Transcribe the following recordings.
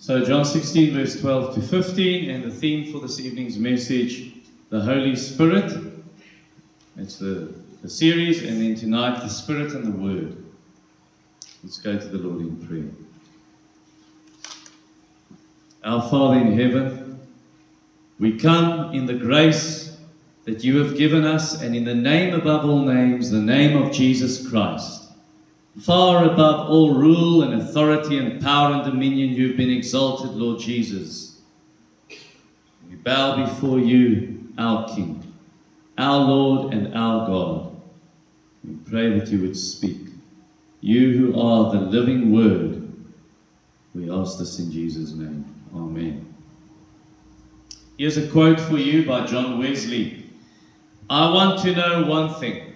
So, John 16, verse 12 to 15, and the theme for this evening's message, the Holy Spirit. It's the, the series, and then tonight, the Spirit and the Word. Let's go to the Lord in prayer. Our Father in heaven, we come in the grace that you have given us, and in the name above all names, the name of Jesus Christ. Far above all rule and authority and power and dominion, you've been exalted, Lord Jesus. We bow before you, our King, our Lord and our God. We pray that you would speak. You who are the living word, we ask this in Jesus' name. Amen. Here's a quote for you by John Wesley I want to know one thing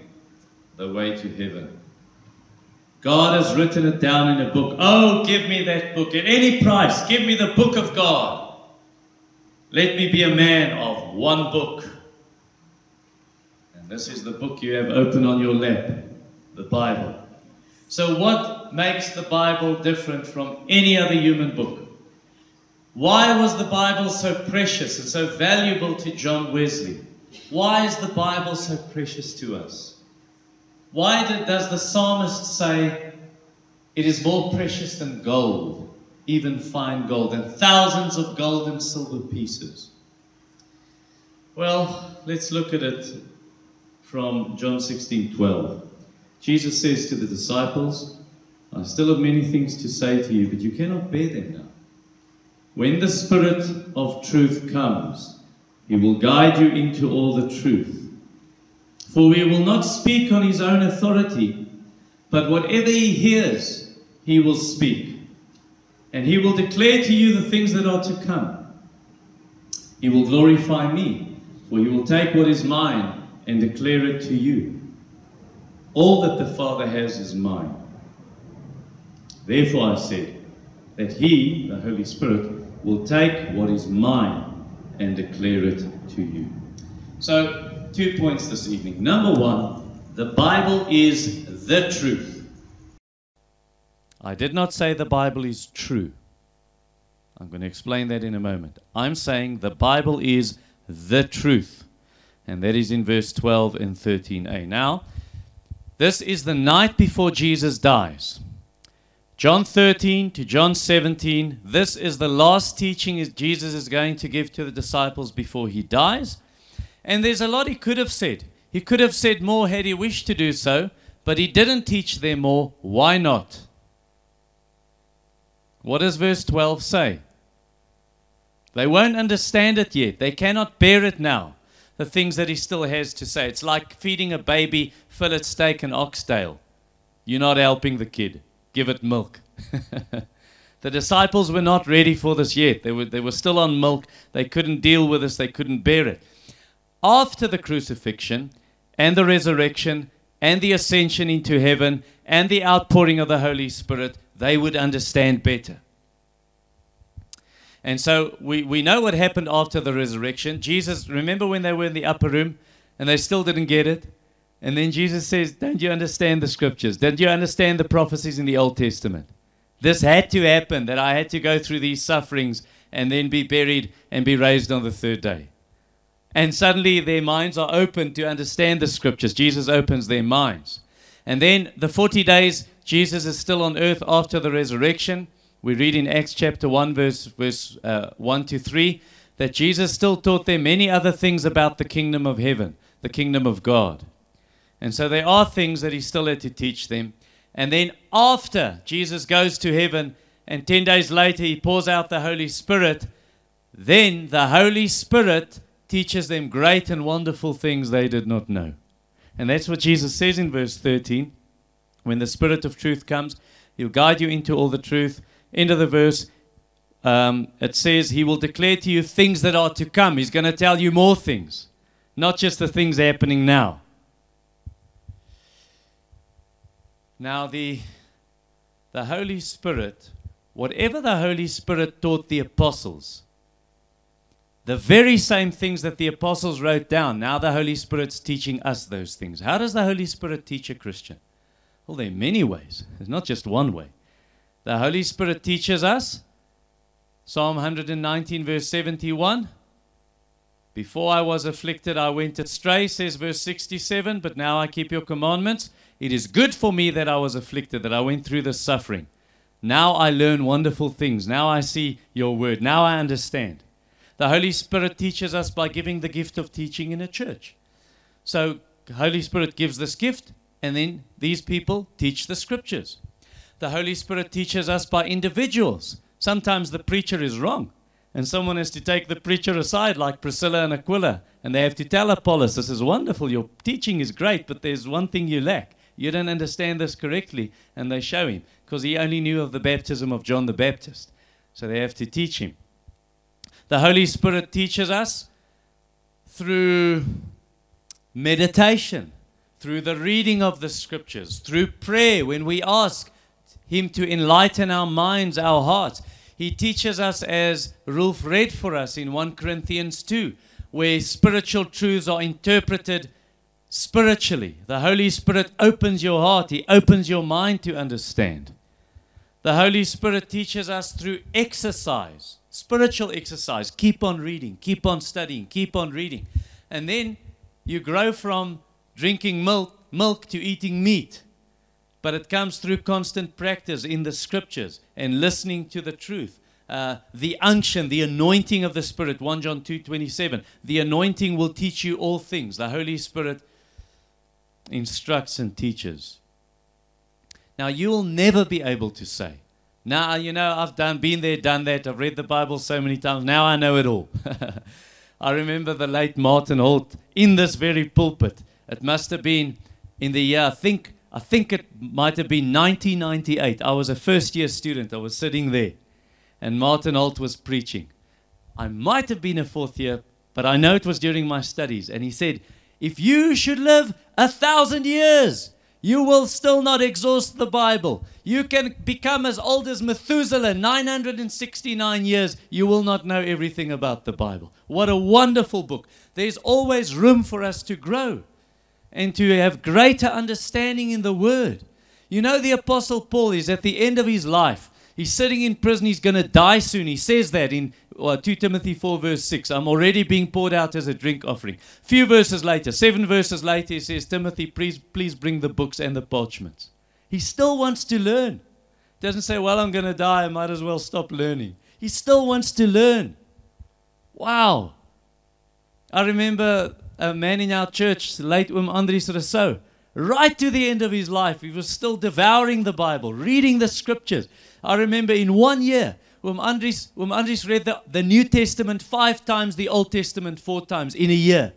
the way to heaven. God has written it down in a book. Oh, give me that book at any price. Give me the book of God. Let me be a man of one book. And this is the book you have open on your lap the Bible. So, what makes the Bible different from any other human book? Why was the Bible so precious and so valuable to John Wesley? Why is the Bible so precious to us? Why did, does the psalmist say, It is more precious than gold, even fine gold, and thousands of gold and silver pieces? Well, let's look at it from John 16 12. Jesus says to the disciples, I still have many things to say to you, but you cannot bear them now. When the Spirit of truth comes, he will guide you into all the truth. For he will not speak on his own authority, but whatever he hears, he will speak. And he will declare to you the things that are to come. He will glorify me, for he will take what is mine and declare it to you. All that the Father has is mine. Therefore I said that he, the Holy Spirit, will take what is mine and declare it to you. So two points this evening. Number one, the Bible is the truth. I did not say the Bible is true. I'm going to explain that in a moment. I'm saying the Bible is the truth. And that is in verse 12 and 13a. Now, this is the night before Jesus dies. John 13 to John 17, this is the last teaching Jesus is going to give to the disciples before he dies. And there's a lot he could have said. He could have said more had he wished to do so, but he didn't teach them more. Why not? What does verse 12 say? They won't understand it yet. They cannot bear it now. The things that he still has to say. It's like feeding a baby fillet steak and oxtail. You're not helping the kid. Give it milk. the disciples were not ready for this yet. They were, they were still on milk. They couldn't deal with this. They couldn't bear it after the crucifixion and the resurrection and the ascension into heaven and the outpouring of the Holy Spirit, they would understand better. And so we, we know what happened after the resurrection. Jesus, remember when they were in the upper room and they still didn't get it? And then Jesus says, Don't you understand the scriptures? Don't you understand the prophecies in the Old Testament? This had to happen, that I had to go through these sufferings and then be buried and be raised on the third day and suddenly their minds are open to understand the scriptures. Jesus opens their minds. And then the 40 days, Jesus is still on earth after the resurrection. We read in Acts chapter 1, verse, verse uh, 1 to 3, that Jesus still taught them many other things about the kingdom of heaven, the kingdom of God. And so there are things that he still had to teach them. And then after Jesus goes to heaven, and 10 days later he pours out the Holy Spirit, then the Holy Spirit teaches them great and wonderful things they did not know. And that's what Jesus says in verse 13. When the Spirit of truth comes, He'll guide you into all the truth. End of the verse, um, it says, He will declare to you things that are to come. He's going to tell you more things, not just the things happening now. Now, the, the Holy Spirit, whatever the Holy Spirit taught the apostles, the very same things that the apostles wrote down. Now the Holy Spirit's teaching us those things. How does the Holy Spirit teach a Christian? Well, there are many ways. There's not just one way. The Holy Spirit teaches us Psalm 119, verse 71. Before I was afflicted, I went astray, says verse 67, but now I keep your commandments. It is good for me that I was afflicted, that I went through this suffering. Now I learn wonderful things. Now I see your word. Now I understand. The Holy Spirit teaches us by giving the gift of teaching in a church. So, Holy Spirit gives this gift, and then these people teach the scriptures. The Holy Spirit teaches us by individuals. Sometimes the preacher is wrong, and someone has to take the preacher aside, like Priscilla and Aquila, and they have to tell Apollos, This is wonderful, your teaching is great, but there's one thing you lack. You don't understand this correctly. And they show him, because he only knew of the baptism of John the Baptist. So they have to teach him. The Holy Spirit teaches us through meditation, through the reading of the scriptures, through prayer when we ask Him to enlighten our minds, our hearts. He teaches us, as Rolf read for us in 1 Corinthians 2, where spiritual truths are interpreted spiritually. The Holy Spirit opens your heart, He opens your mind to understand. The Holy Spirit teaches us through exercise, spiritual exercise. Keep on reading, keep on studying, keep on reading. And then you grow from drinking milk, milk to eating meat. But it comes through constant practice in the scriptures and listening to the truth. Uh, the unction, the anointing of the Spirit, 1 John 2 27. The anointing will teach you all things. The Holy Spirit instructs and teaches. Now, you will never be able to say, now, you know, I've done, been there, done that. I've read the Bible so many times. Now I know it all. I remember the late Martin Holt in this very pulpit. It must have been in the year, I think, I think it might have been 1998. I was a first year student. I was sitting there, and Martin Holt was preaching. I might have been a fourth year, but I know it was during my studies. And he said, If you should live a thousand years, you will still not exhaust the Bible. You can become as old as Methuselah, 969 years. You will not know everything about the Bible. What a wonderful book. There's always room for us to grow and to have greater understanding in the Word. You know, the Apostle Paul is at the end of his life. He's sitting in prison. He's going to die soon. He says that in well, 2 Timothy 4, verse 6. I'm already being poured out as a drink offering. Few verses later, seven verses later, he says, Timothy, please, please bring the books and the parchments. He still wants to learn. Doesn't say, well, I'm going to die. I might as well stop learning. He still wants to learn. Wow. I remember a man in our church, late Um Andries Rousseau, right to the end of his life, he was still devouring the Bible, reading the scriptures. I remember in one year, when Oom Andries read the, the New Testament five times, the Old Testament four times in a year.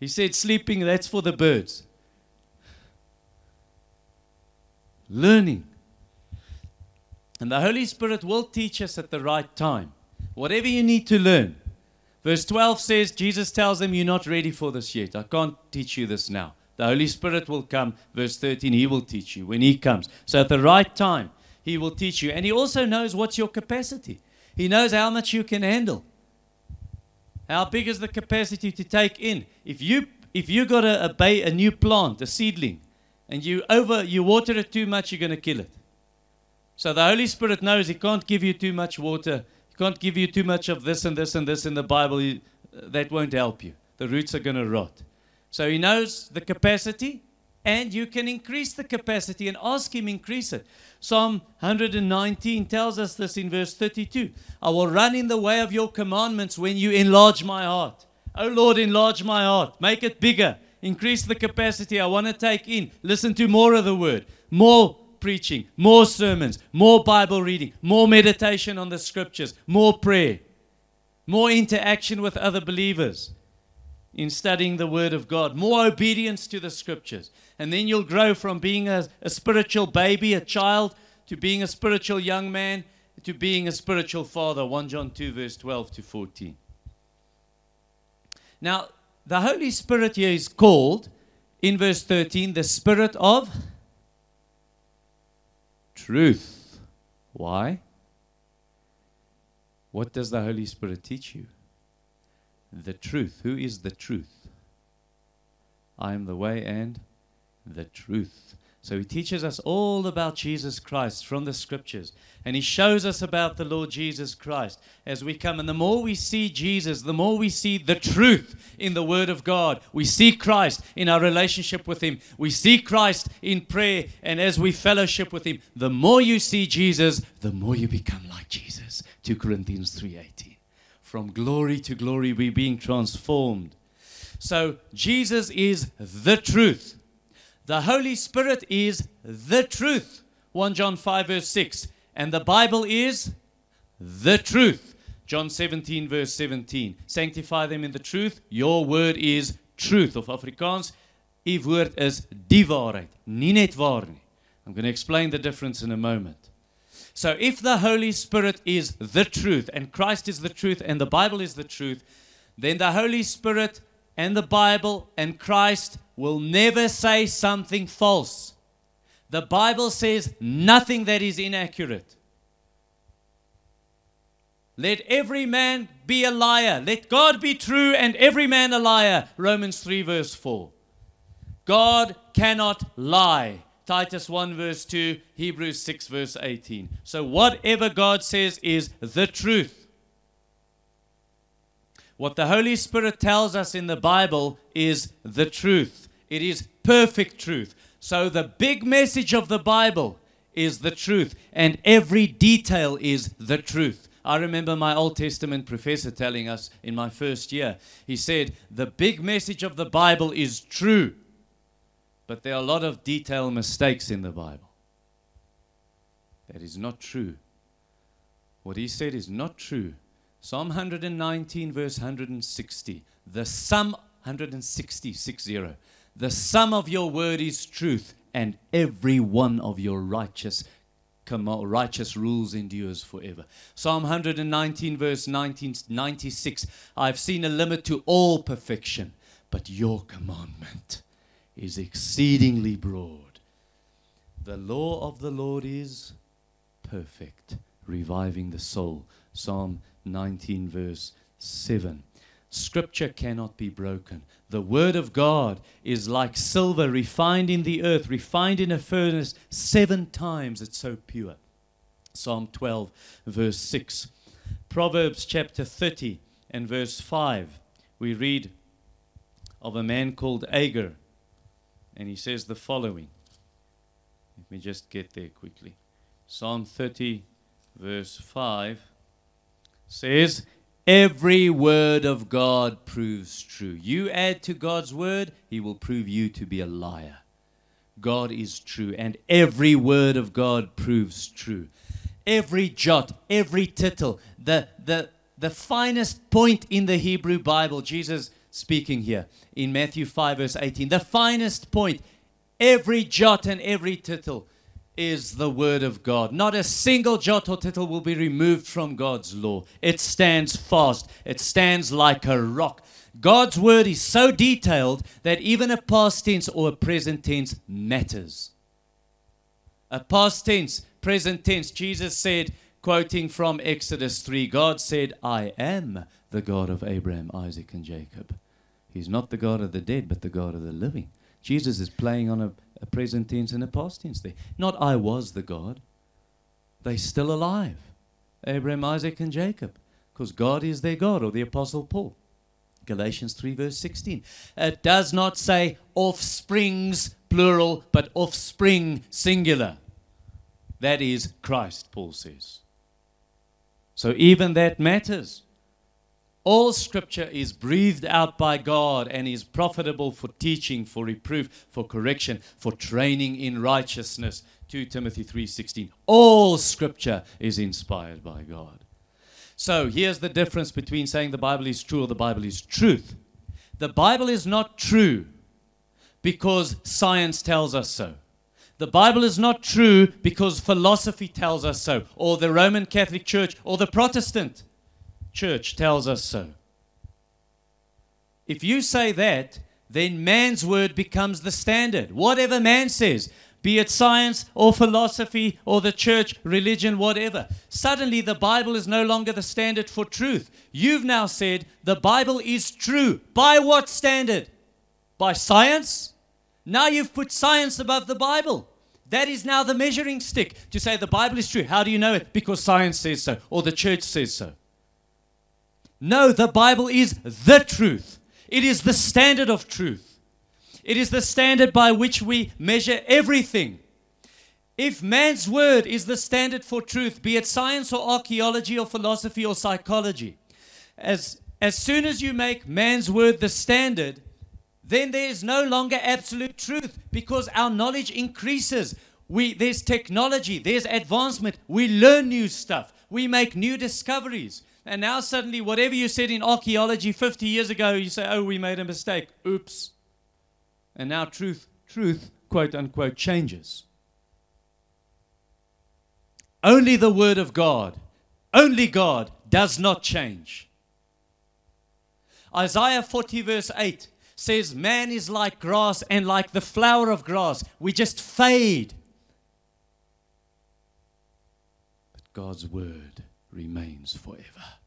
He said, sleeping, that's for the birds. Learning. And the Holy Spirit will teach us at the right time. Whatever you need to learn. Verse 12 says, Jesus tells them, You're not ready for this yet. I can't teach you this now. The Holy Spirit will come. Verse 13, He will teach you when He comes. So at the right time, he will teach you. And He also knows what's your capacity. He knows how much you can handle. How big is the capacity to take in? If you if you got a, a, bay, a new plant, a seedling, and you over you water it too much, you're going to kill it. So the Holy Spirit knows He can't give you too much water. He can't give you too much of this and this and this in the Bible. He, that won't help you. The roots are going to rot. So He knows the capacity, and you can increase the capacity and ask Him increase it. Psalm 119 tells us this in verse 32. I will run in the way of your commandments when you enlarge my heart. Oh Lord, enlarge my heart. Make it bigger. Increase the capacity. I want to take in. Listen to more of the word. More preaching. More sermons. More Bible reading. More meditation on the scriptures. More prayer. More interaction with other believers in studying the Word of God, more obedience to the Scriptures. And then you'll grow from being a, a, spiritual baby, a child, to being a spiritual young man, to being a spiritual father. 1 John 2, verse 12 to 14. Now, the Holy Spirit here is called, in verse 13, the Spirit of truth. Why? What does the Holy Spirit teach you? The truth. Who is the truth? I am the way and the truth. So he teaches us all about Jesus Christ from the scriptures. And he shows us about the Lord Jesus Christ as we come. And the more we see Jesus, the more we see the truth in the Word of God. We see Christ in our relationship with Him. We see Christ in prayer. And as we fellowship with Him, the more you see Jesus, the more you become like Jesus. 2 Corinthians 3:18. From glory to glory, we're being transformed. So Jesus is the truth. The Holy Spirit is the truth. 1 John 5, verse 6. And the Bible is the truth. John 17, verse 17. Sanctify them in the truth. Your word is truth. Of Afrikaans, u woord is die waarheid, nie net waar nie. I'm going to explain the difference in a moment. So if the Holy Spirit is the truth and Christ is the truth and the Bible is the truth, then the Holy Spirit and the Bible and Christ will never say something false. The Bible says nothing that is inaccurate. Let every man be a liar. Let God be true and every man a liar. Romans 3, verse 4. God cannot lie. Titus 1, verse 2. Hebrews 6, verse 18. So, whatever God says is the truth. What the Holy Spirit tells us in the Bible is the truth. It is perfect truth. So, the big message of the Bible is the truth, and every detail is the truth. I remember my Old Testament professor telling us in my first year, he said, The big message of the Bible is true, but there are a lot of detail mistakes in the Bible. That is not true. What he said is not true. Psalm 119, verse 160. The sum, 160, 60. The sum of your word is truth, and every one of your righteous righteous rules endures forever. Psalm 119, verse 19, 96. I've seen a limit to all perfection, but your commandment is exceedingly broad. The law of the Lord is perfect, reviving the soul. Psalm 19, verse 7. Scripture cannot be broken. The Word of God is like silver refined in the earth, refined in a furnace seven times. It's so pure. Psalm 12, verse 6. Proverbs chapter 30 and verse 5. We read of a man called Agur, and he says the following. Let me just get there quickly. Psalm 30, verse 5 says, Every word of God proves true. You add to God's word, He will prove you to be a liar. God is true, and every word of God proves true. Every jot, every tittle, the, the, the finest point in the Hebrew Bible, Jesus speaking here in Matthew 5, verse 18, the finest point, every jot and every tittle is the Word of God. Not a single jot or tittle will be removed from God's law. It stands fast, it stands like a rock. God's Word is so detailed that even a past tense or a present tense matters. A past tense, present tense, Jesus said, quoting from Exodus 3, God said, I am the God of Abraham, Isaac, and Jacob. He's not the God of the dead, but the God of the living. Jesus is playing on a a present tense and a past tense there. Not I was the God. They're still alive. Abraham, Isaac, and Jacob. Because God is their God, or the Apostle Paul. Galatians 3, verse 16. It does not say offsprings, plural, but offspring, singular. That is Christ, Paul says. So even that matters. All scripture is breathed out by God and is profitable for teaching, for reproof, for correction, for training in righteousness. 2 Timothy 3:16. All scripture is inspired by God. So, here's the difference between saying the Bible is true or the Bible is truth. The Bible is not true because science tells us so. The Bible is not true because philosophy tells us so, or the Roman Catholic Church, or the Protestant church tells us so. If you say that, then man's word becomes the standard. Whatever man says, be it science or philosophy or the church, religion, whatever. Suddenly, the Bible is no longer the standard for truth. You've now said the Bible is true. By what standard? By science? Now you've put science above the Bible. That is now the measuring stick to say the Bible is true. How do you know it? Because science says so, or the church says so. No, the Bible is the truth. It is the standard of truth. It is the standard by which we measure everything. If man's word is the standard for truth, be it science or archaeology or philosophy or psychology, as, as soon as you make man's word the standard, then there is no longer absolute truth because our knowledge increases. We, there's technology, there's advancement, we learn new stuff, we make new discoveries. And now, suddenly, whatever you said in archaeology 50 years ago, you say, oh, we made a mistake. Oops. And now, truth, truth, quote unquote, changes. Only the Word of God, only God does not change. Isaiah 40, verse 8 says, Man is like grass and like the flower of grass. We just fade. But God's word remains forever.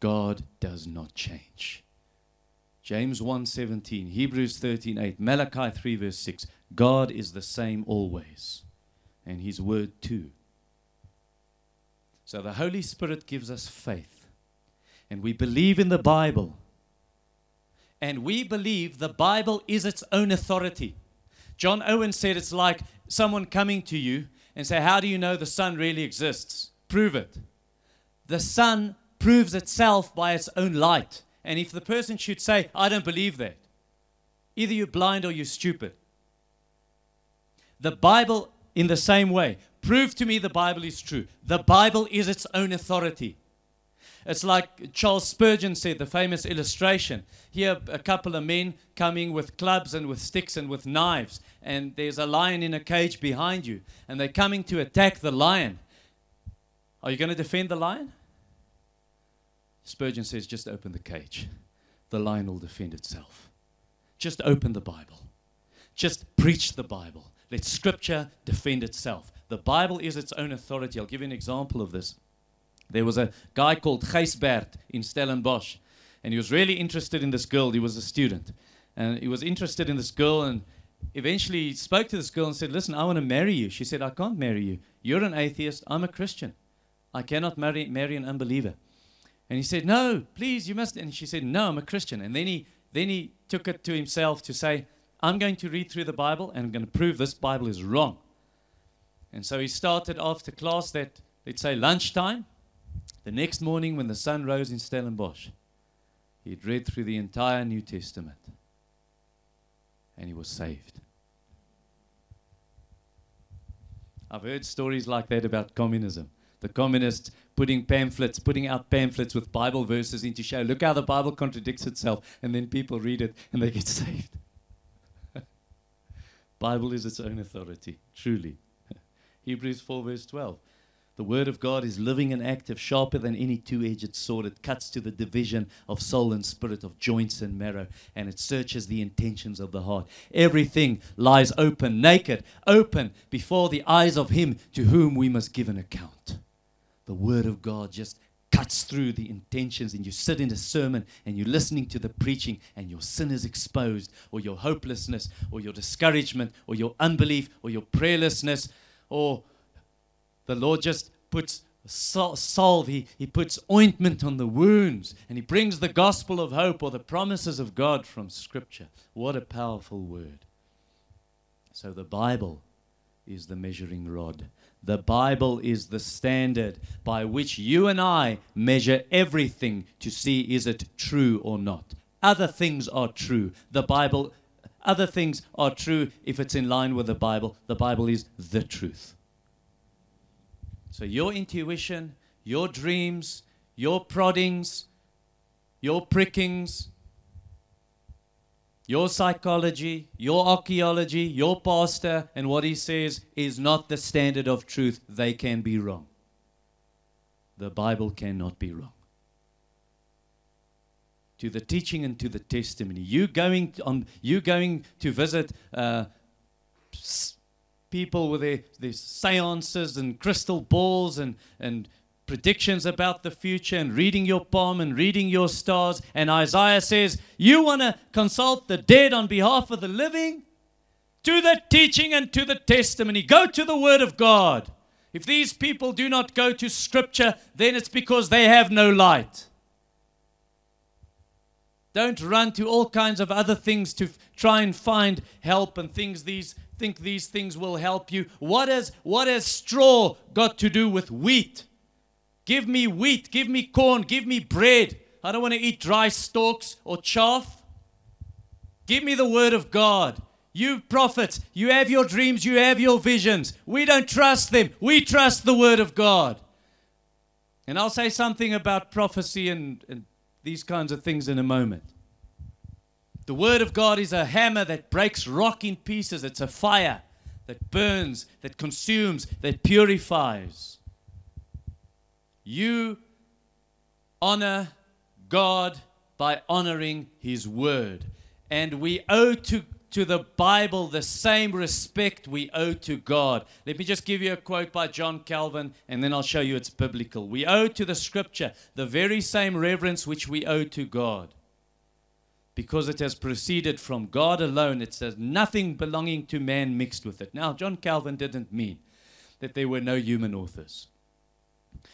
God does not change. James 1:17, Hebrews 13:8, Malachi 3 verse 6. God is the same always, and his word too. So the Holy Spirit gives us faith, and we believe in the Bible and we believe the Bible is its own authority. John Owen said it's like someone coming to you and say, How do you know the sun really exists? Prove it. The sun proves itself by its own light. And if the person should say, I don't believe that, either you're blind or you're stupid. The Bible, in the same way, prove to me the Bible is true. The Bible is its own authority. It's like Charles Spurgeon said, the famous illustration. Here, a couple of men coming with clubs and with sticks and with knives, and there's a lion in a cage behind you, and they're coming to attack the lion. Are you going to defend the lion? Spurgeon says, just open the cage. The lion will defend itself. Just open the Bible. Just preach the Bible. Let Scripture defend itself. The Bible is its own authority. I'll give you an example of this. There was a guy called Gijsbert in Stellenbosch, and he was really interested in this girl. He was a student, and he was interested in this girl, and eventually he spoke to this girl and said, "Listen, I want to marry you." She said, "I can't marry you. You're an atheist. I'm a Christian. I cannot marry marry an unbeliever." And he said, "No, please, you must." And she said, "No, I'm a Christian." And then he then he took it to himself to say, "I'm going to read through the Bible and I'm going to prove this Bible is wrong." And so he started after class that let's say lunchtime the next morning, when the sun rose in Stellenbosch, he'd read through the entire New Testament and he was saved. I've heard stories like that about communism. The communists putting pamphlets, putting out pamphlets with Bible verses into show, look how the Bible contradicts itself, and then people read it and they get saved. Bible is its own authority, truly. Hebrews 4 verse 12. The word of God is living and active, sharper than any two edged sword. It cuts to the division of soul and spirit, of joints and marrow, and it searches the intentions of the heart. Everything lies open, naked, open before the eyes of Him to whom we must give an account. The word of God just cuts through the intentions, and you sit in a sermon and you're listening to the preaching, and your sin is exposed, or your hopelessness, or your discouragement, or your unbelief, or your prayerlessness, or the Lord just puts salve, he, he puts ointment on the wounds, and he brings the gospel of hope or the promises of God from Scripture. What a powerful word. So the Bible is the measuring rod. The Bible is the standard by which you and I measure everything to see is it true or not. Other things are true. The Bible, other things are true if it's in line with the Bible. The Bible is the truth. So your intuition, your dreams, your proddings, your prickings, your psychology, your archaeology, your pastor, and what he says is not the standard of truth. They can be wrong. The Bible cannot be wrong. To the teaching and to the testimony. You going on you going to visit uh, people with their, their seances and crystal balls and, and predictions about the future and reading your palm and reading your stars. And Isaiah says, You want to consult the dead on behalf of the living? to the teaching and to the testimony. Go to the Word of God. If these people do not go to Scripture, then it's because they have no light. Don't run to all kinds of other things to f- try and find help and things these think these things will help you. What has what has straw got to do with wheat? Give me wheat, give me corn, give me bread. I don't want to eat dry stalks or chaff. Give me the word of God. You prophets, you have your dreams, you have your visions. We don't trust them. We trust the word of God. And I'll say something about prophecy and, and these kinds of things in a moment. The Word of God is a hammer that breaks rock in pieces, it's a fire that burns, that consumes, that purifies. You honor God by honoring His Word. And we owe to, to the Bible the same respect we owe to God. Let me just give you a quote by John Calvin, and then I'll show you it's biblical. We owe to the Scripture the very same reverence which we owe to God. Because it has proceeded from God alone, it says nothing belonging to man mixed with it. Now, John Calvin didn't mean that there were no human authors.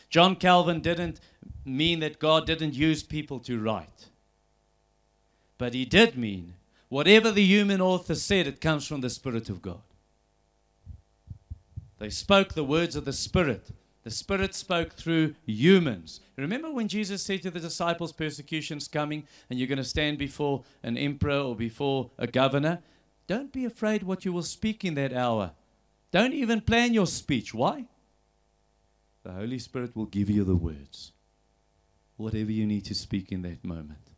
John Calvin didn't mean that God didn't use people to write. But he did mean whatever the human author said, it comes from the Spirit of God. They spoke the words of the Spirit. The Spirit spoke through humans. Remember when Jesus said to the disciples, Persecution's coming, and you're going to stand before an emperor or before a governor? Don't be afraid what you will speak in that hour. Don't even plan your speech. Why? The Holy Spirit will give you the words, whatever you need to speak in that moment.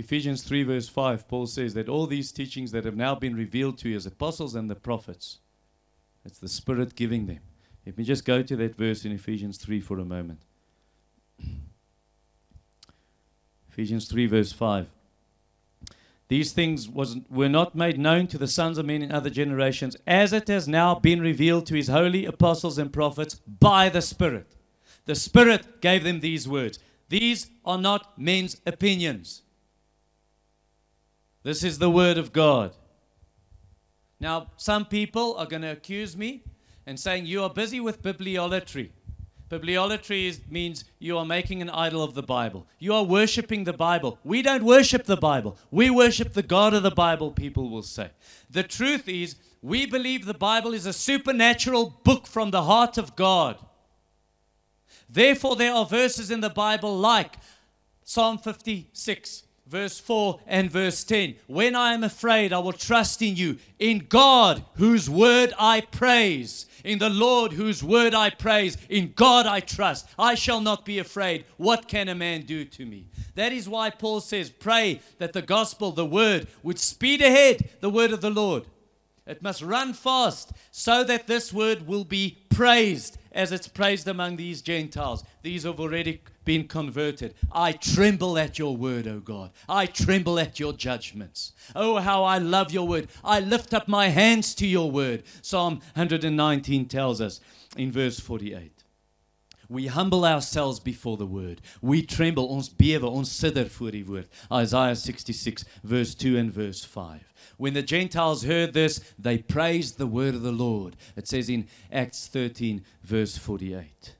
Ephesians 3, verse 5, Paul says that all these teachings that have now been revealed to you as apostles and the prophets, it's the Spirit giving them. Let me just go to that verse in Ephesians 3 for a moment. Ephesians 3, verse 5. These things was, were not made known to the sons of men in other generations, as it has now been revealed to his holy apostles and prophets by the Spirit. The Spirit gave them these words. These are not men's opinions. This is the Word of God. Now, some people are going to accuse me and saying you are busy with bibliolatry. Bibliolatry is, means you are making an idol of the Bible. You are worshiping the Bible. We don't worship the Bible. We worship the God of the Bible, people will say. The truth is, we believe the Bible is a supernatural book from the heart of God. Therefore, there are verses in the Bible like Psalm 56, verse 4 and verse 10. When I am afraid, I will trust in you, in God, whose word I praise. In the Lord, whose word I praise, in God I trust. I shall not be afraid. What can a man do to me? That is why Paul says, Pray that the gospel, the word, would speed ahead the word of the Lord. It must run fast so that this word will be praised as it's praised among these Gentiles. These have already been converted. I tremble at your word, O God. I tremble at your judgments. Oh, how I love your word. I lift up my hands to your word. Psalm 119 tells us in verse 48. We humble ourselves before the word. We tremble, ons bewe, ons sidder voor die woord. Isaiah 66 verse 2 and verse 5. When the Gentiles heard this, they praised the word of the Lord. It says in Acts 13 verse 48.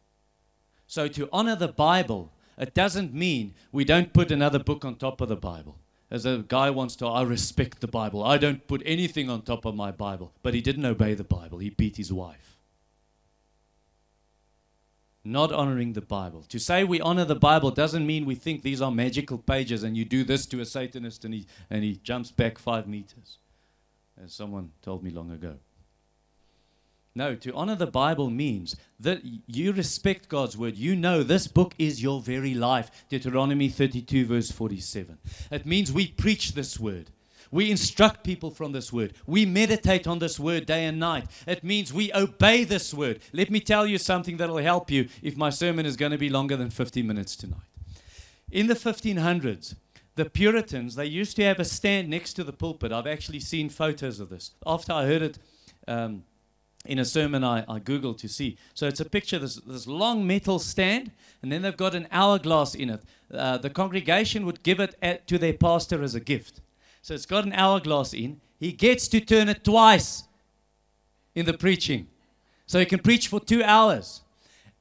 So to honor the Bible, it doesn't mean we don't put another book on top of the Bible. As a guy wants to, I respect the Bible. I don't put anything on top of my Bible. But he didn't obey the Bible. He beat his wife not honoring the Bible. To say we honor the Bible doesn't mean we think these are magical pages and you do this to a Satanist and he, and he jumps back five meters, as someone told me long ago. No, to honor the Bible means that you respect God's word. You know this book is your very life. Deuteronomy 32, verse 47. It means we preach this word. We instruct people from this word. We meditate on this word day and night. It means we obey this word. Let me tell you something that will help you if my sermon is going to be longer than 50 minutes tonight. In the 1500s, the Puritans, they used to have a stand next to the pulpit. I've actually seen photos of this. After I heard it um, in a sermon, I, I Googled to see. So it's a picture, this, this long metal stand, and then they've got an hourglass in it. Uh, the congregation would give it at, to their pastor as a gift. So it's got an hourglass in. he gets to turn it twice in the preaching. So he can preach for two hours.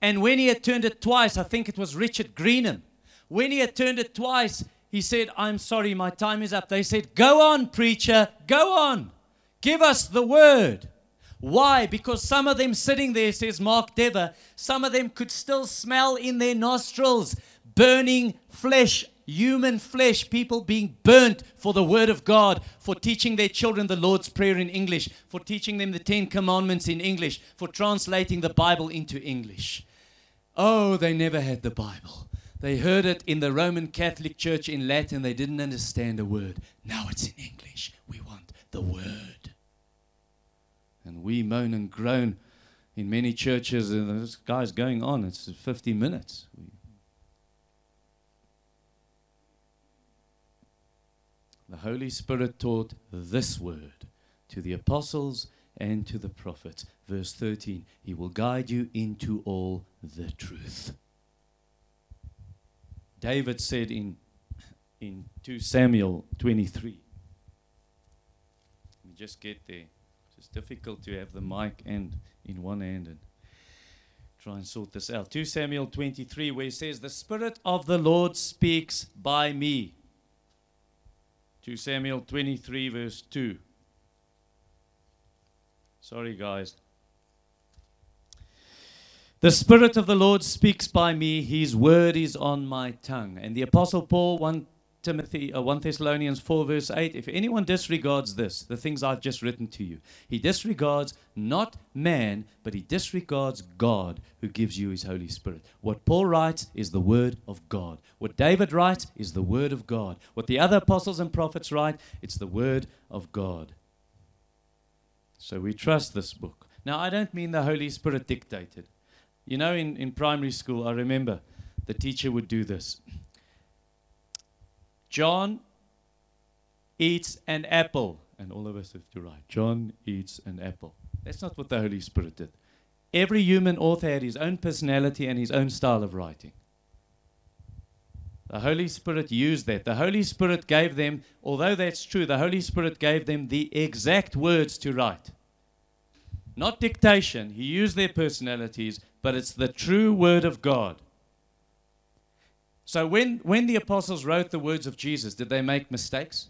And when he had turned it twice, I think it was Richard Greenham, when he had turned it twice, he said, I'm sorry, my time is up. They said, Go on, preacher, go on. Give us the word. Why? Because some of them sitting there, says Mark Dever, some of them could still smell in their nostrils burning flesh, human flesh, people being burnt for the word of God, for teaching their children the Lord's Prayer in English, for teaching them the Ten Commandments in English, for translating the Bible into English. Oh, they never had the Bible. They heard it in the Roman Catholic Church in Latin. They didn't understand a word. Now it's in English. We want the word. And we moan and groan in many churches, and this guy's going on. It's 50 minutes. The Holy Spirit taught this word to the apostles and to the prophets. Verse 13 He will guide you into all the truth. David said in, in 2 Samuel 23. Let me just get there. It's difficult to have the mic and in one hand and try and sort this out. 2 Samuel 23, where he says, The Spirit of the Lord speaks by me. 2 Samuel 23, verse 2. Sorry, guys. The Spirit of the Lord speaks by me, His word is on my tongue. And the Apostle Paul, 1 Timothy, uh, 1 Thessalonians 4, verse 8 if anyone disregards this, the things I've just written to you, he disregards not man, but he disregards God who gives you his Holy Spirit. What Paul writes is the word of God. What David writes is the word of God. What the other apostles and prophets write, it's the word of God. So we trust this book. Now, I don't mean the Holy Spirit dictated. You know, in, in primary school, I remember the teacher would do this. John eats an apple. And all of us have to write, John eats an apple. That's not what the Holy Spirit did. Every human author had his own personality and his own style of writing. The Holy Spirit used that. The Holy Spirit gave them, although that's true, the Holy Spirit gave them the exact words to write. Not dictation. He used their personalities, but it's the true word of God. So when, when the apostles wrote the words of Jesus, did they make mistakes?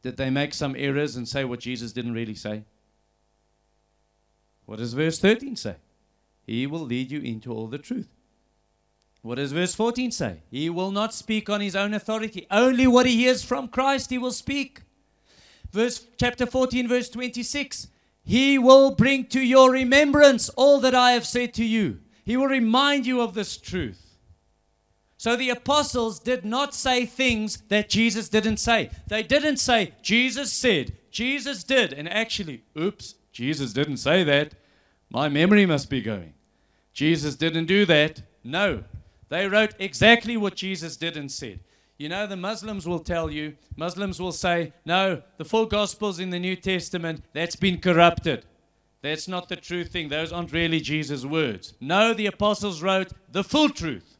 Did they make some errors and say what Jesus didn't really say? What does verse 13 say? He will lead you into all the truth. What does verse 14 say? He will not speak on his own authority. Only what he hears from Christ he will speak. Verse chapter 14 verse 26. He will bring to your remembrance all that I have said to you. He will remind you of this truth. So the apostles did not say things that Jesus didn't say. They didn't say, Jesus said, Jesus did. And actually, oops, Jesus didn't say that. My memory must be going. Jesus didn't do that. No. They wrote exactly what Jesus did and said. You know, the Muslims will tell you, Muslims will say, no, the four Gospels in the New Testament, that's been corrupted. That's not the true thing. Those aren't really Jesus' words. No, the apostles wrote the full truth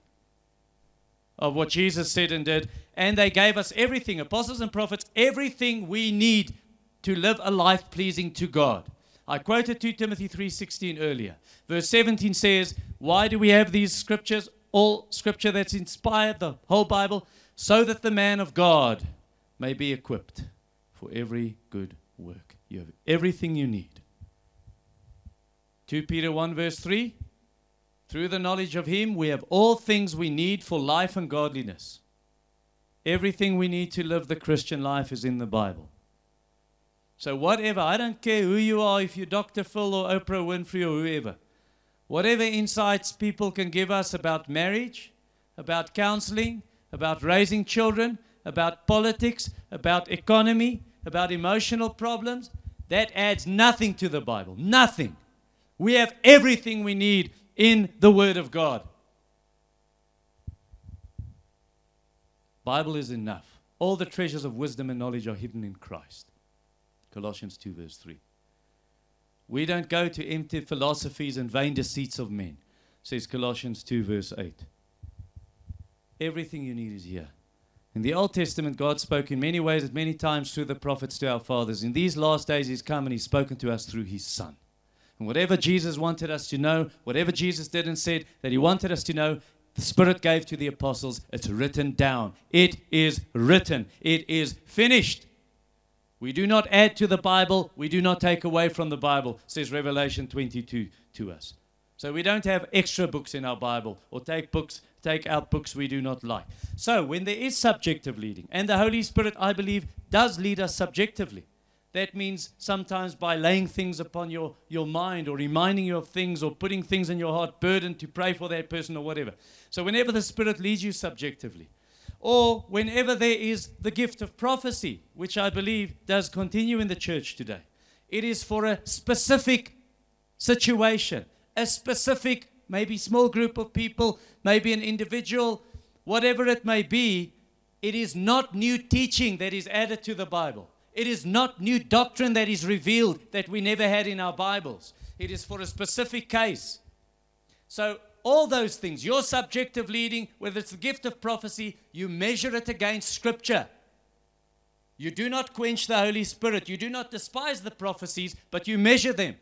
of what Jesus said and did. And they gave us everything, apostles and prophets, everything we need to live a life pleasing to God. I quoted 2 Timothy 3:16 earlier. Verse 17 says, "Why do we have these scriptures? All scripture that's inspired, the whole Bible, so that the man of God may be equipped for every good work." You have everything you need. 2 Peter 1 verse 3 through the knowledge of Him, we have all things we need for life and godliness. Everything we need to live the Christian life is in the Bible. So, whatever, I don't care who you are, if you're Dr. Phil or Oprah Winfrey or whoever, whatever insights people can give us about marriage, about counseling, about raising children, about politics, about economy, about emotional problems, that adds nothing to the Bible. Nothing. We have everything we need in the Word of God. Bible is enough. All the treasures of wisdom and knowledge are hidden in Christ. Colossians 2, verse 3. We don't go to empty philosophies and vain deceits of men, says Colossians 2, verse 8. Everything you need is here. In the Old Testament, God spoke in many ways at many times through the prophets to our fathers. In these last days, He's come and He's spoken to us through His Son. And whatever Jesus wanted us to know, whatever Jesus did and said that He wanted us to know, the Spirit gave to the apostles. It's written down. It is written. It is finished. We do not add to the Bible, we do not take away from the Bible, says Revelation 22 to us. So we don't have extra books in our Bible or take books take out books we do not like. So when there is subjective leading, and the Holy Spirit, I believe, does lead us subjectively. That means sometimes by laying things upon your, your mind or reminding you of things or putting things in your heart, burden to pray for that person or whatever. So, whenever the Spirit leads you subjectively, or whenever there is the gift of prophecy, which I believe does continue in the church today, it is for a specific situation, a specific, maybe small group of people, maybe an individual, whatever it may be. It is not new teaching that is added to the Bible. It is not new doctrine that is revealed that we never had in our Bibles. It is for a specific case. So, all those things, your subjective leading, whether it's the gift of prophecy, you measure it against Scripture. You do not quench the Holy Spirit. You do not despise the prophecies, but you measure them.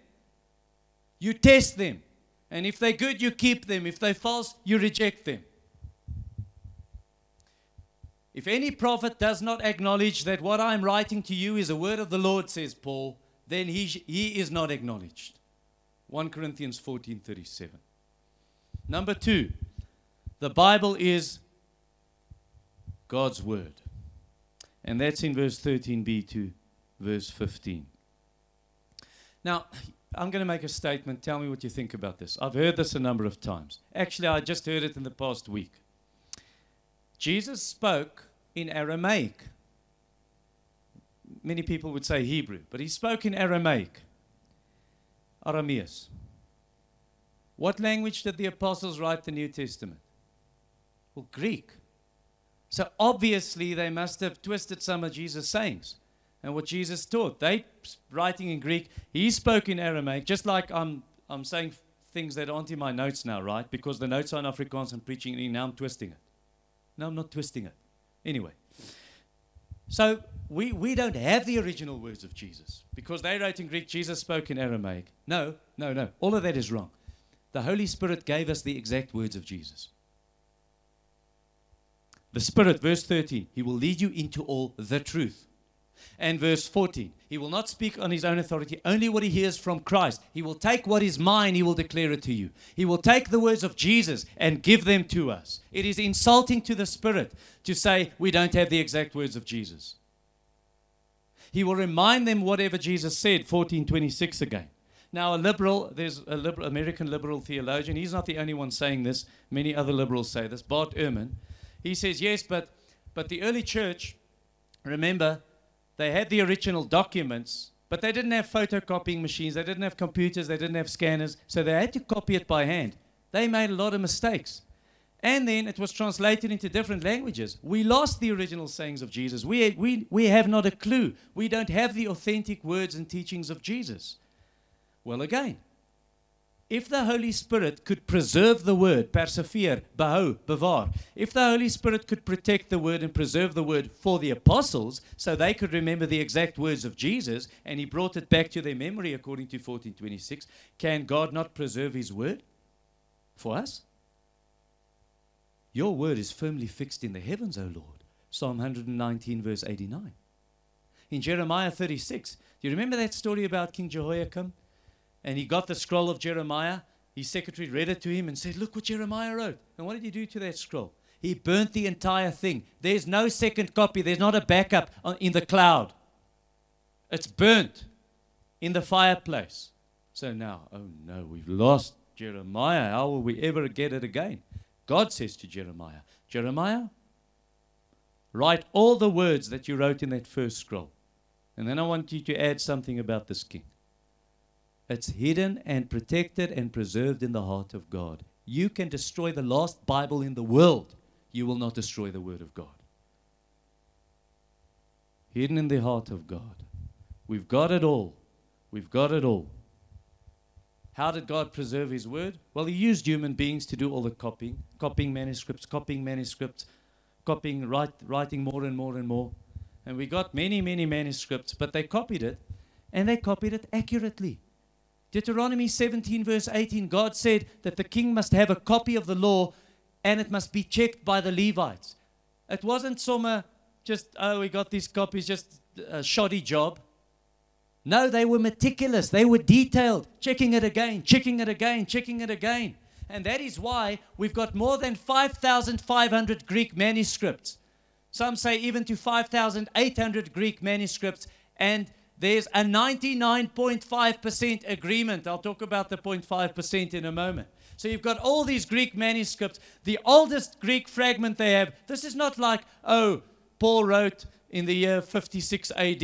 You test them. And if they're good, you keep them. If they're false, you reject them. If any prophet does not acknowledge that what I'm writing to you is a word of the Lord, says Paul, then he, he is not acknowledged. 1 Corinthians 14:37. Number 2, the Bible is God's word. And that's in verse 13b to verse 15. Now, I'm going to make a statement. Tell me what you think about this. I've heard this a number of times. Actually, I just heard it in the past week. Jesus spoke in Aramaic. Many people would say Hebrew, but he spoke in Aramaic. Arameus. What language did the apostles write the New Testament? Well, Greek. So obviously they must have twisted some of Jesus' sayings and what Jesus taught. They writing in Greek, he spoke in Aramaic, just like I'm I'm saying things that aren't in my notes now, right? Because the notes are in Afrikaans and preaching and now I'm twisting it. No, I'm not twisting it. Anyway. So we, we don't have the original words of Jesus because they wrote in Greek, Jesus spoke in Aramaic. No, no, no. All of that is wrong. The Holy Spirit gave us the exact words of Jesus. The Spirit, verse 13, He will lead you into all the truth. And verse 14, He will not speak on His own authority, only what He hears from Christ. He will take what is mine, He will declare it to you. He will take the words of Jesus and give them to us. It is insulting to the Spirit to say we don't have the exact words of Jesus. He will remind them whatever Jesus said, 1426 again. Now, a liberal, there's a liberal, American liberal theologian, he's not the only one saying this. Many other liberals say this. Bart Ehrman, he says, yes, but, but the early church, remember, they had the original documents, but they didn't have photocopying machines, they didn't have computers, they didn't have scanners, so they had to copy it by hand. They made a lot of mistakes. And then it was translated into different languages. We lost the original sayings of Jesus. We, we, we have not a clue. We don't have the authentic words and teachings of Jesus. Well, again, if the Holy Spirit could preserve the word, persevere, behou, bewaar, if the Holy Spirit could protect the word and preserve the word for the apostles so they could remember the exact words of Jesus and he brought it back to their memory according to 1426, can God not preserve his word for us? Your word is firmly fixed in the heavens, O Lord. Psalm 119, verse 89. In Jeremiah 36, do you remember that story about King Jehoiakim? And he got the scroll of Jeremiah. His secretary read it to him and said, Look what Jeremiah wrote. And what did he do to that scroll? He burnt the entire thing. There's no second copy, there's not a backup in the cloud. It's burnt in the fireplace. So now, oh no, we've lost Jeremiah. How will we ever get it again? God says to Jeremiah, Jeremiah, write all the words that you wrote in that first scroll. And then I want you to add something about this king. It's hidden and protected and preserved in the heart of God. You can destroy the last Bible in the world, you will not destroy the Word of God. Hidden in the heart of God. We've got it all. We've got it all. How did God preserve His Word? Well, He used human beings to do all the copying, copying manuscripts, copying manuscripts, copying, write, writing more and more and more. And we got many, many manuscripts, but they copied it, and they copied it accurately. Deuteronomy 17, verse 18, God said that the king must have a copy of the law and it must be checked by the Levites. It wasn't some uh, just, oh, we got these copies, just a shoddy job. No, they were meticulous. They were detailed, checking it again, checking it again, checking it again. And that is why we've got more than 5,500 Greek manuscripts. Some say even to 5,800 Greek manuscripts. And there's a 99.5% agreement. I'll talk about the 0.5% in a moment. So you've got all these Greek manuscripts. The oldest Greek fragment they have, this is not like, oh, Paul wrote in the year 56 AD,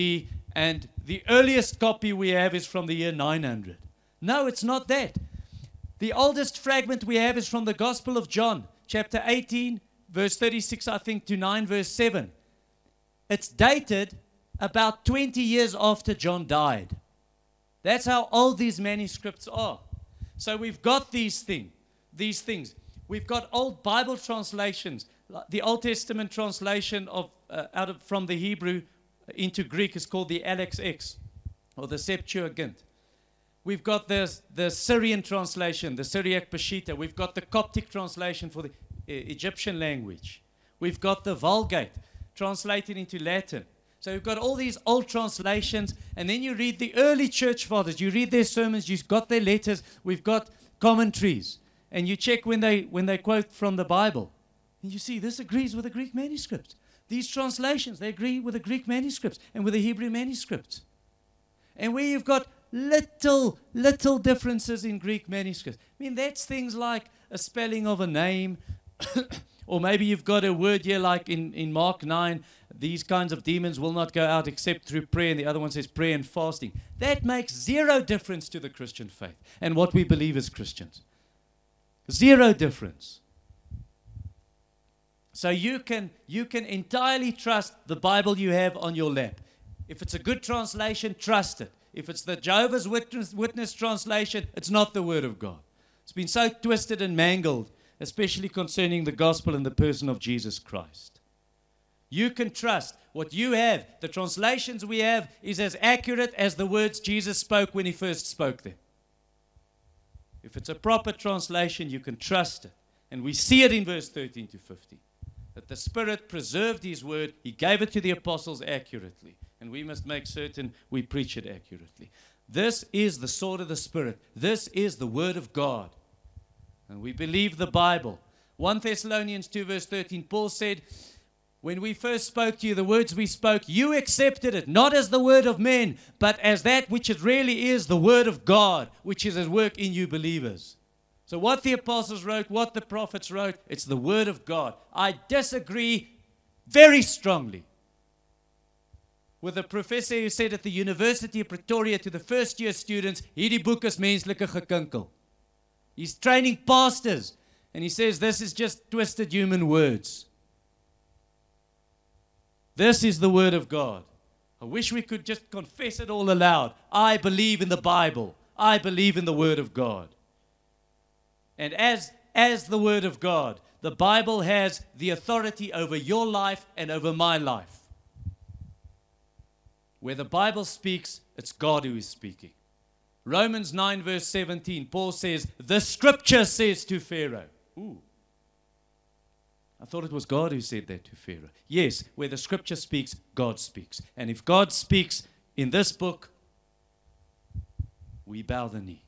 and the earliest copy we have is from the year 900. No, it's not that. The oldest fragment we have is from the Gospel of John, chapter 18, verse 36, I think, to 9, verse 7. It's dated about 20 years after John died. That's how old these manuscripts are. So we've got these things, these things. We've got old Bible translations. The Old Testament translation of uh, out of from the Hebrew into Greek is called the LXX or the Septuagint. We've got the, the Syrian translation, the Syriac Peshitta. We've got the Coptic translation for the uh, Egyptian language. We've got the Vulgate translated into Latin. So you've got all these old translations, and then you read the early church fathers. You read their sermons, you've got their letters, we've got commentaries, and you check when they when they quote from the Bible, and you see this agrees with the Greek manuscript. These translations they agree with the Greek manuscripts and with the Hebrew manuscripts. And where you've got little little differences in Greek manuscripts, I mean that's things like a spelling of a name. Or maybe you've got a word here like in, in Mark 9, these kinds of demons will not go out except through prayer, and the other one says prayer and fasting. That makes zero difference to the Christian faith and what we believe as Christians. Zero difference. So you can you can entirely trust the Bible you have on your lap. If it's a good translation, trust it. If it's the Jehovah's Witness, Witness translation, it's not the Word of God. It's been so twisted and mangled especially concerning the gospel and the person of Jesus Christ. You can trust what you have, the translations we have, is as accurate as the words Jesus spoke when he first spoke them. If it's a proper translation, you can trust it. And we see it in verse 13 to 15 that the Spirit preserved His word, He gave it to the apostles accurately. And we must make certain we preach it accurately. This is the sword of the Spirit, this is the word of God. And we believe the Bible. 1 Thessalonians 2, verse 13, Paul said, When we first spoke to you, the words we spoke, you accepted it, not as the word of men, but as that which it really is, the word of God, which is at work in you believers. So, what the apostles wrote, what the prophets wrote, it's the word of God. I disagree very strongly with a professor who said at the University of Pretoria to the first year students, hierdie boek is menslike gekinkel. He's training pastors. And he says, This is just twisted human words. This is the word of God. I wish we could just confess it all aloud. I believe in the Bible. I believe in the word of God. And as, as the word of God, the Bible has the authority over your life and over my life. Where the Bible speaks, it's God who is speaking. Romans 9, verse 17, Paul says, The scripture says to Pharaoh. Ooh. I thought it was God who said that to Pharaoh. Yes, where the scripture speaks, God speaks. And if God speaks in this book, we bow the knee.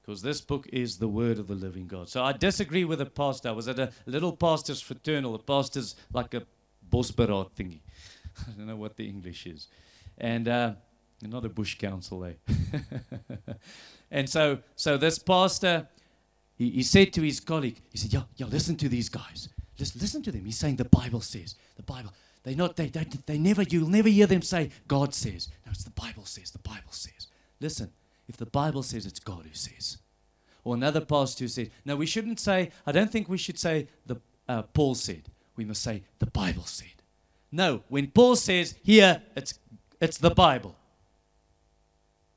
Because this book is the word of the living God. So I disagree with a pastor. I was at a little pastor's fraternal. A pastor's like a bosberaad thingy. I don't know what the English is. And uh, not a bush council, eh? and so, so this pastor, he, he said to his colleague, he said, "Yeah, yeah, listen to these guys. Listen, listen to them. He's saying the Bible says. The Bible. They not. They don't. They never. You'll never hear them say God says. No, it's the Bible says. The Bible says. Listen. If the Bible says, it's God who says. Or another pastor who said, "No, we shouldn't say. I don't think we should say the uh, Paul said. We must say the Bible said." No, when Paul says here, it's it's the Bible.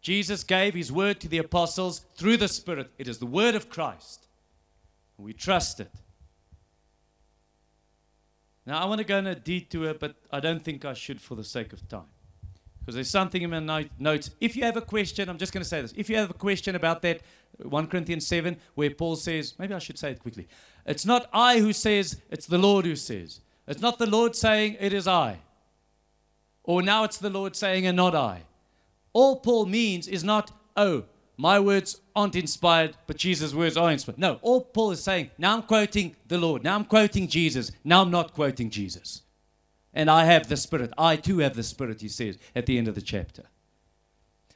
Jesus gave his word to the apostles through the Spirit. It is the word of Christ. We trust it. Now, I want to go on a detour, but I don't think I should for the sake of time. Because there's something in my note, notes. If you have a question, I'm just going to say this. If you have a question about that 1 Corinthians 7, where Paul says, maybe I should say it quickly. It's not I who says, it's the Lord who says. It's not the Lord saying, it is I. Or now it's the Lord saying, and not I. All Paul means is not, oh, my words aren't inspired, but Jesus' words are inspired. No, all Paul is saying, now I'm quoting the Lord, now I'm quoting Jesus, now I'm not quoting Jesus. And I have the Spirit. I too have the Spirit, he says at the end of the chapter.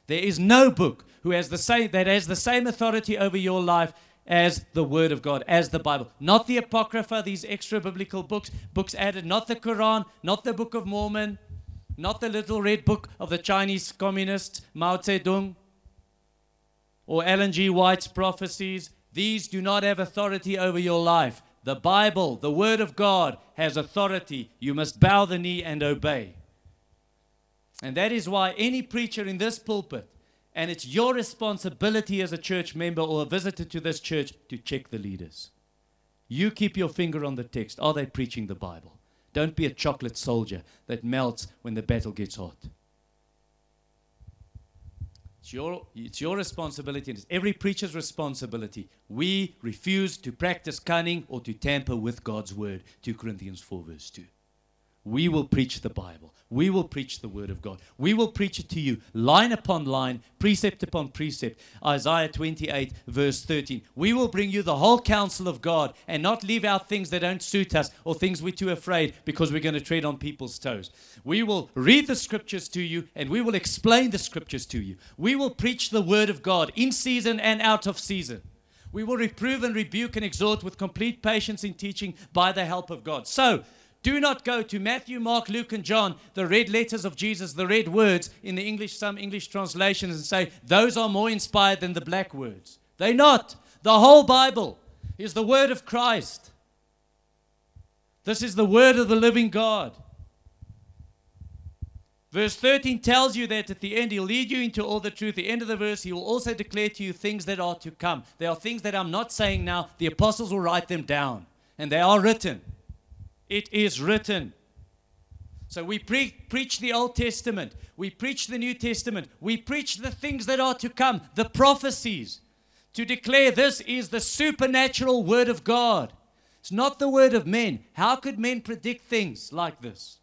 There is no book who has the same, that has the same authority over your life as the Word of God, as the Bible. Not the Apocrypha, these extra biblical books, books added, not the Quran, not the Book of Mormon, not the little red book of the Chinese communist Mao Zedong, or Ellen G. White's prophecies, these do not have authority over your life. The Bible, the Word of God, has authority. You must bow the knee and obey. And that is why any preacher in this pulpit, and it's your responsibility as a church member or a visitor to this church to check the leaders. You keep your finger on the text. Are they preaching the Bible? Don't be a chocolate soldier that melts when the battle gets hot. It's your, it's your responsibility, and it's every preacher's responsibility. We refuse to practice cunning or to tamper with God's word. 2 Corinthians 4, verse 2. We will preach the Bible. We will preach the Word of God. We will preach it to you line upon line, precept upon precept. Isaiah 28, verse 13. We will bring you the whole counsel of God and not leave out things that don't suit us or things we're too afraid because we're going to tread on people's toes. We will read the scriptures to you and we will explain the scriptures to you. We will preach the Word of God in season and out of season. We will reprove and rebuke and exhort with complete patience in teaching by the help of God. So, do not go to Matthew, Mark, Luke, and John, the red letters of Jesus, the red words in the English, some English translations, and say those are more inspired than the black words. They're not. The whole Bible is the word of Christ. This is the word of the living God. Verse 13 tells you that at the end, He'll lead you into all the truth. The end of the verse, He will also declare to you things that are to come. There are things that I'm not saying now. The apostles will write them down, and they are written. It is written. So we pre- preach the Old Testament, we preach the New Testament, we preach the things that are to come, the prophecies, to declare this is the supernatural Word of God. It's not the Word of men. How could men predict things like this?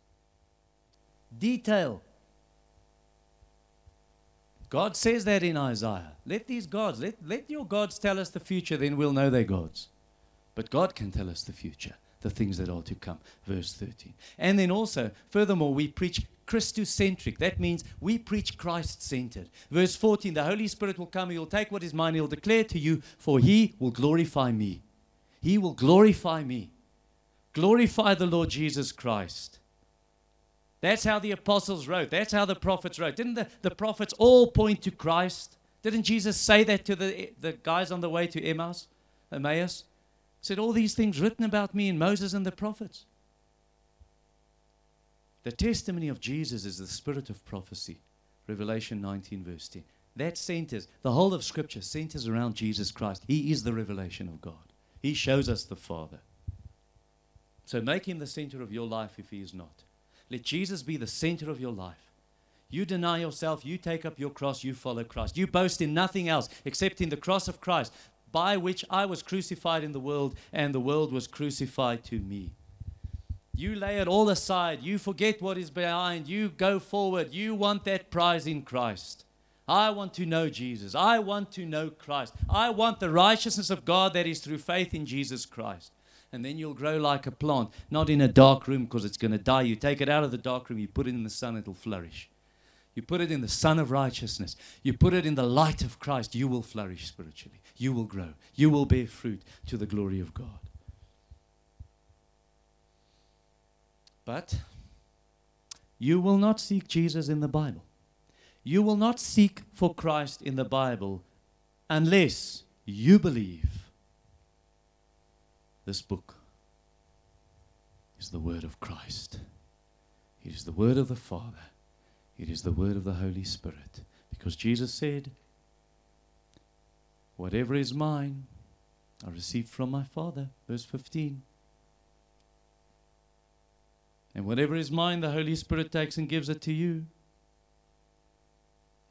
Detail. God says that in Isaiah. Let these gods, let, let your gods tell us the future, then we'll know they're gods. But God can tell us the future the things that are to come. Verse 13. And then also, furthermore, we preach Christocentric. That means we preach Christ centered. Verse 14 The Holy Spirit will come, He will take what is mine, He'll declare to you, for He will glorify me. He will glorify me. Glorify the Lord Jesus Christ. That's how the apostles wrote. That's how the prophets wrote. Didn't the, the prophets all point to Christ? Didn't Jesus say that to the, the guys on the way to Emmaus, Emmaus? Said, All these things written about me in Moses and the prophets. The testimony of Jesus is the spirit of prophecy. Revelation 19, verse 10. That centers, the whole of Scripture centers around Jesus Christ. He is the revelation of God, He shows us the Father. So make Him the center of your life if He is not. Let Jesus be the center of your life. You deny yourself, you take up your cross, you follow Christ. You boast in nothing else except in the cross of Christ by which I was crucified in the world, and the world was crucified to me. You lay it all aside. You forget what is behind. You go forward. You want that prize in Christ. I want to know Jesus. I want to know Christ. I want the righteousness of God that is through faith in Jesus Christ. And then you'll grow like a plant, not in a dark room because it's going to die. You take it out of the dark room, you put it in the sun, it'll flourish. You put it in the sun of righteousness, you put it in the light of Christ, you will flourish spiritually you will grow. You will bear fruit to the glory of God. But you will not seek Jesus in the Bible. You will not seek for Christ in the Bible unless you believe this book is the Word of Christ. It is the Word of the Father. It is the Word of the Holy Spirit. Because Jesus said, Whatever is mine, I received from my Father. Verse 15. And whatever is mine, the Holy Spirit takes and gives it to you.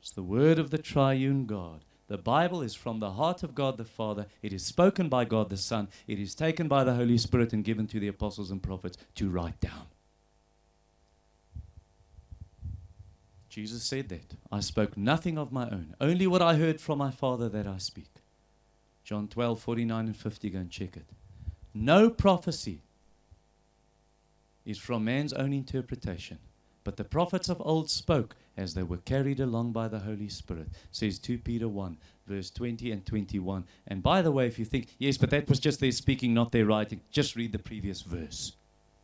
It's the word of the triune God. The Bible is from the heart of God the Father. It is spoken by God the Son. It is taken by the Holy Spirit and given to the apostles and prophets to write down. Jesus said that. I spoke nothing of my own, only what I heard from my Father that I speak. John 12, 49 and 50, go and check it. No prophecy is from man's own interpretation, but the prophets of old spoke as they were carried along by the Holy Spirit, says 2 Peter 1, verse 20 and 21. And by the way, if you think, yes, but that was just their speaking, not their writing, just read the previous verse.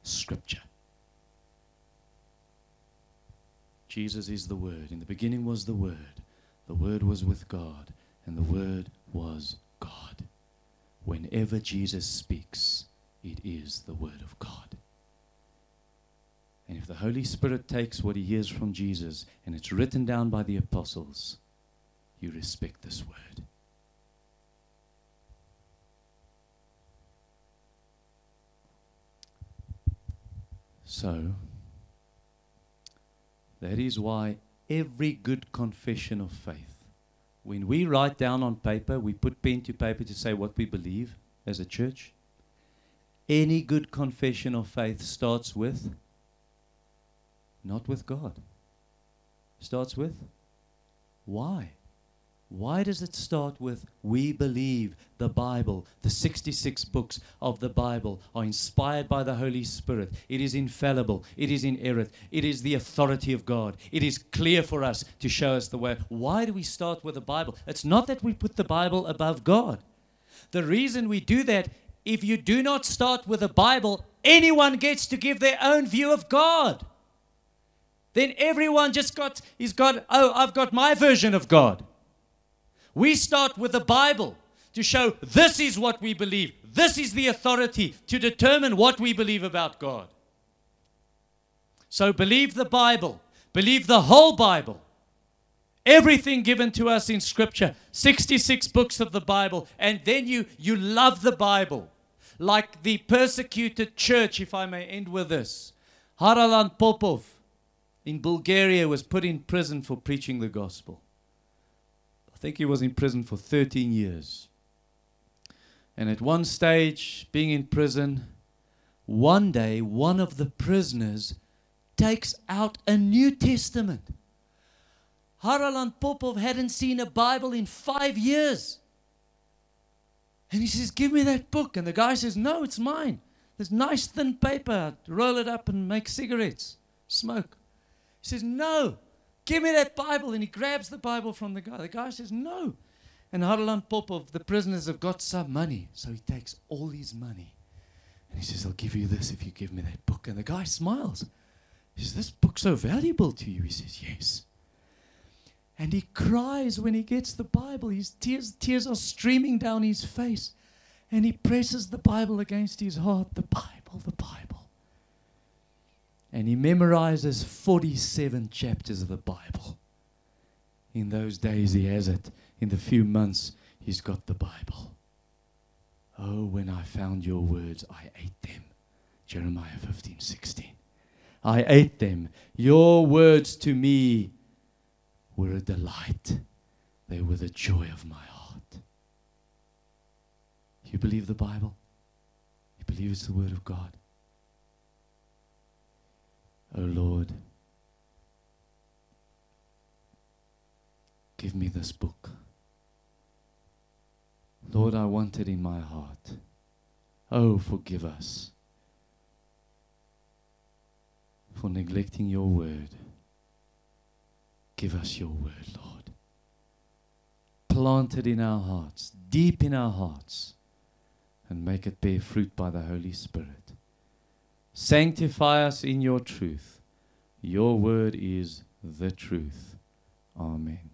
Scripture. Jesus is the Word. In the beginning was the Word. The Word was with God, and the Word was God. Whenever Jesus speaks, it is the Word of God. And if the Holy Spirit takes what he hears from Jesus and it's written down by the apostles, you respect this word. So, that is why every good confession of faith, when we write down on paper, we put pen to paper to say what we believe as a church. Any good confession of faith starts with not with God. Starts with why? Why does it start with we believe the Bible, the 66 books of the Bible are inspired by the Holy Spirit? It is infallible, it is inerrant, it is the authority of God. It is clear for us to show us the way. Why do we start with the Bible? It's not that we put the Bible above God. The reason we do that, if you do not start with the Bible, anyone gets to give their own view of God. Then everyone just got, he's got, oh, I've got my version of God. We start with the Bible to show this is what we believe. This is the authority to determine what we believe about God. So believe the Bible, believe the whole Bible. Everything given to us in Scripture, 66 books of the Bible, and then you, you love the Bible. Like the persecuted church, if I may end with this. Haralan Popov, in Bulgaria was put in prison for preaching the gospel. I think he was in prison for 13 years. And at one stage, being in prison, one day one of the prisoners takes out a New Testament. Haralan Popov hadn't seen a Bible in five years. And he says, Give me that book. And the guy says, No, it's mine. There's nice thin paper. Roll it up and make cigarettes, smoke. He says, No, give me that Bible. And he grabs the Bible from the guy. The guy says, No. And Haralan Popov, the prisoners have got some money. So he takes all his money. And he says, I'll give you this if you give me that book. And the guy smiles. He says, This book's so valuable to you. He says, Yes. And he cries when he gets the Bible. His tears, tears are streaming down his face. And he presses the Bible against his heart. The Bible, the Bible and he memorizes 47 chapters of the Bible. In those days, he has it. In the few months, he's got the Bible. Oh, when I found your words, I ate them. Jeremiah 15, 16. I ate them. Your words to me were a delight, they were the joy of my heart. You believe the Bible? You believe it's the Word of God? O Lord, give me this book. Lord, I want it in my heart. Oh, forgive us for neglecting your word. Give us your word, Lord. Plant it in our hearts, deep in our hearts, and make it bear fruit by the Holy Spirit. Sanctify us in your truth. Your word is the truth. Amen.